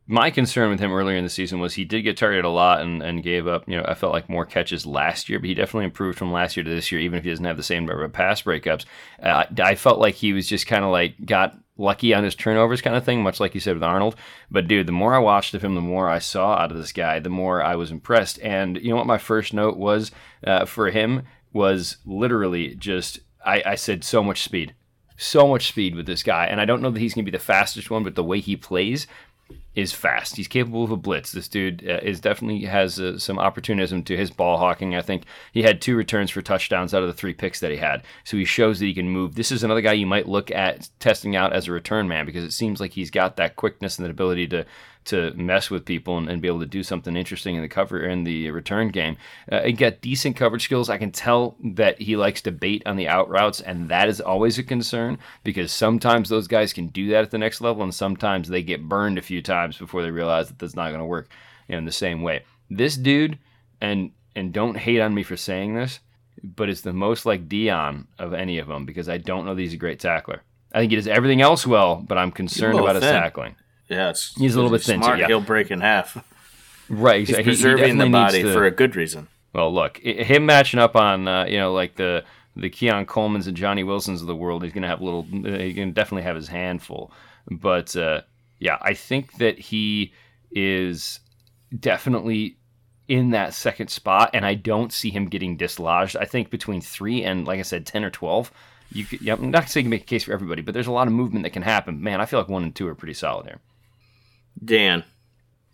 my concern with him earlier in the season was he did get targeted a lot and, and gave up, you know, I felt like more catches last year, but he definitely improved from last year to this year, even if he doesn't have the same number of pass breakups. Uh, I felt like he was just kind of like got lucky on his turnovers kind of thing, much like you said with Arnold. But dude, the more I watched of him, the more I saw out of this guy, the more I was impressed. And you know what my first note was uh, for him was literally just, I, I said so much speed. So much speed with this guy. And I don't know that he's going to be the fastest one, but the way he plays, is fast. He's capable of a blitz. This dude uh, is definitely has uh, some opportunism to his ball hawking. I think he had two returns for touchdowns out of the three picks that he had. So he shows that he can move. This is another guy you might look at testing out as a return man because it seems like he's got that quickness and that ability to to mess with people and, and be able to do something interesting in the cover in the return game. Uh, he got decent coverage skills. I can tell that he likes to bait on the out routes, and that is always a concern because sometimes those guys can do that at the next level, and sometimes they get burned a few times before they realize that that's not going to work in the same way. This dude, and and don't hate on me for saying this, but it's the most like Deion of any of them because I don't know that he's a great tackler. I think he does everything else well, but I'm concerned about his thin. tackling. Yeah, He's a little bit thin, too, yeah. He'll break in half. Right, He's exactly. He- he preserving the body to- for a good reason. Well, look, him matching up on uh, you know like the the Keon Coleman's and Johnny Wilsons of the world, he's gonna have a little. Uh, he can definitely have his handful, but uh, yeah, I think that he is definitely in that second spot, and I don't see him getting dislodged. I think between three and like I said, ten or twelve. You could, yeah, I'm not saying you can make a case for everybody, but there's a lot of movement that can happen. Man, I feel like one and two are pretty solid there. Dan,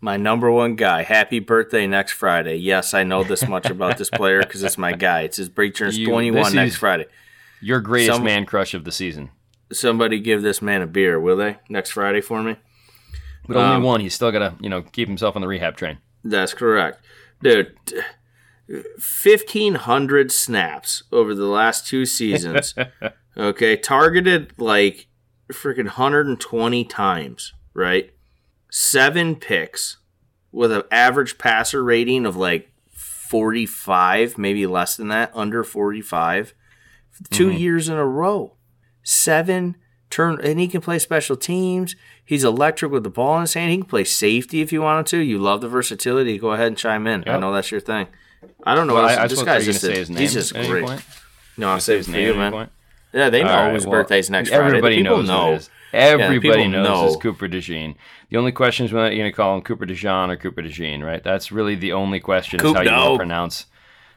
my number one guy. Happy birthday next Friday. Yes, I know this much about this player because it's my guy. It's his break turns 21 next Friday. Your greatest Some- man crush of the season, Somebody give this man a beer, will they? Next Friday for me? but only Um, one. He's still got to you know keep himself on the rehab train. That's correct. Dude, 1,500 snaps over the last two seasons. okay, targeted like freaking 120 times, right? Seven picks with an average passer rating of like 45, maybe less than that, under 45. 2 mm-hmm. years in a row. Seven turn, and he can play special teams. He's electric with the ball in his hand. He can play safety if you wanted to. You love the versatility. Go ahead and chime in. I know that's your thing. I don't know. Well, what I, I this guy's just gonna a- say his name he's just at great. point? No, I'm Say saying his name you, man. point? Yeah, they know right, his well, birthday's next Friday. Everybody knows know. Is. Everybody people knows know. it's Cooper DeJean. The only question is whether you're going to call him Cooper DeJean or Cooper DeJean, right? That's really the only question is how you want no. to pronounce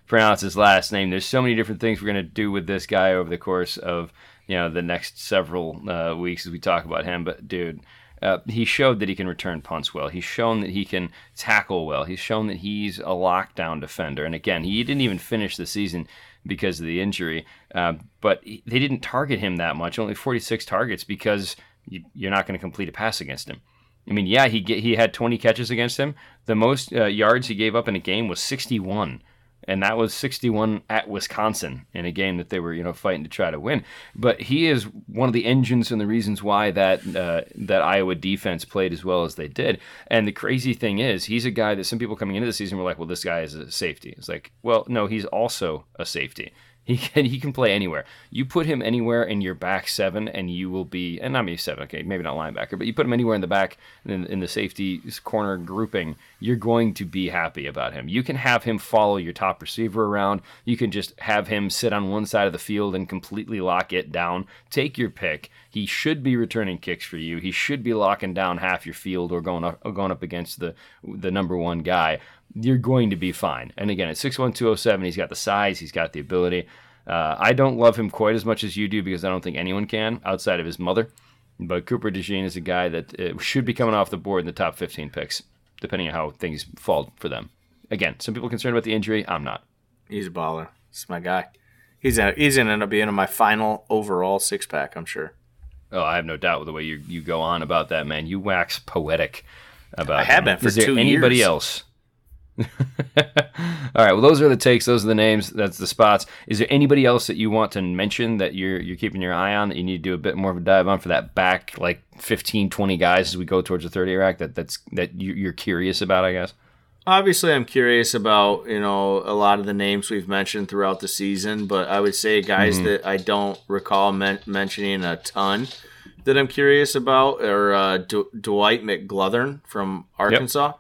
pronounce his last name. There's so many different things we're going to do with this guy over the course of you know the next several uh, weeks as we talk about him. But dude, uh, he showed that he can return punts well. He's shown that he can tackle well. He's shown that he's a lockdown defender. And again, he didn't even finish the season because of the injury. Uh, but he- they didn't target him that much. Only 46 targets because you, you're not going to complete a pass against him. I mean, yeah, he get, he had 20 catches against him. The most uh, yards he gave up in a game was 61, and that was 61 at Wisconsin in a game that they were you know fighting to try to win. But he is one of the engines and the reasons why that uh, that Iowa defense played as well as they did. And the crazy thing is, he's a guy that some people coming into the season were like, "Well, this guy is a safety." It's like, well, no, he's also a safety. He can he can play anywhere. You put him anywhere in your back seven, and you will be and not maybe seven. Okay, maybe not linebacker, but you put him anywhere in the back in, in the safety corner grouping. You're going to be happy about him. You can have him follow your top receiver around. You can just have him sit on one side of the field and completely lock it down. Take your pick. He should be returning kicks for you. He should be locking down half your field or going up or going up against the the number one guy you're going to be fine. And again, at 6'1", 207, he's got the size, he's got the ability. Uh, I don't love him quite as much as you do because I don't think anyone can outside of his mother. But Cooper DeJean is a guy that uh, should be coming off the board in the top 15 picks, depending on how things fall for them. Again, some people concerned about the injury. I'm not. He's a baller. It's my guy. He's a, he's gonna end up being in my final overall six pack. I'm sure. Oh, I have no doubt with the way you, you go on about that, man. You wax poetic about I have him. been for Is there two anybody else? All right. Well, those are the takes. Those are the names. That's the spots. Is there anybody else that you want to mention that you're you're keeping your eye on that you need to do a bit more of a dive on for that back like 15, 20 guys as we go towards the 30 rack that that's that you, you're curious about? I guess. Obviously, I'm curious about you know a lot of the names we've mentioned throughout the season, but I would say guys Mm-hmm. that I don't recall men- mentioning a ton that I'm curious about are uh, D- Dwight McGlothern from Arkansas,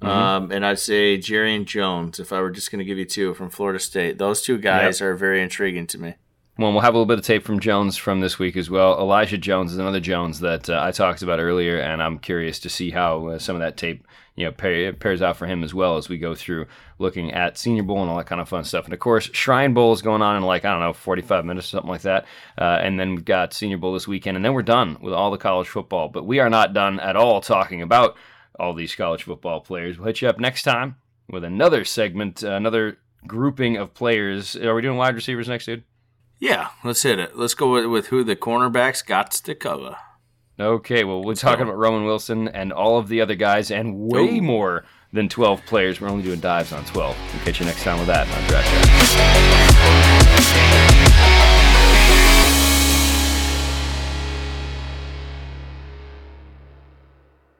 Mm-hmm. um, and I'd say Jarrian Jones if I were just going to give you two from Florida State. Those two guys are very intriguing to me. Well, we'll have a little bit of tape from Jones from this week as well. Elijah Jones is another Jones that uh, I talked about earlier, and I'm curious to see how uh, some of that tape, you know, pair, pairs out for him as well as we go through looking at Senior Bowl and all that kind of fun stuff. And of course, Shrine Bowl is going on in like I don't know, 45 minutes or something like that. Uh, and then we've got Senior Bowl this weekend, and then we're done with all the college football. But we are not done at all talking about all these college football players. We'll hit you up next time with another segment, uh, another grouping of players. Are we doing wide receivers next, dude? Yeah, let's hit it. Let's go with, with who the cornerbacks got to cover. Okay, well, we're talking about Roman Wilson and all of the other guys, and way Ooh. more than 12 players. We're only doing dives on 12. We'll catch you next time with that on Draft.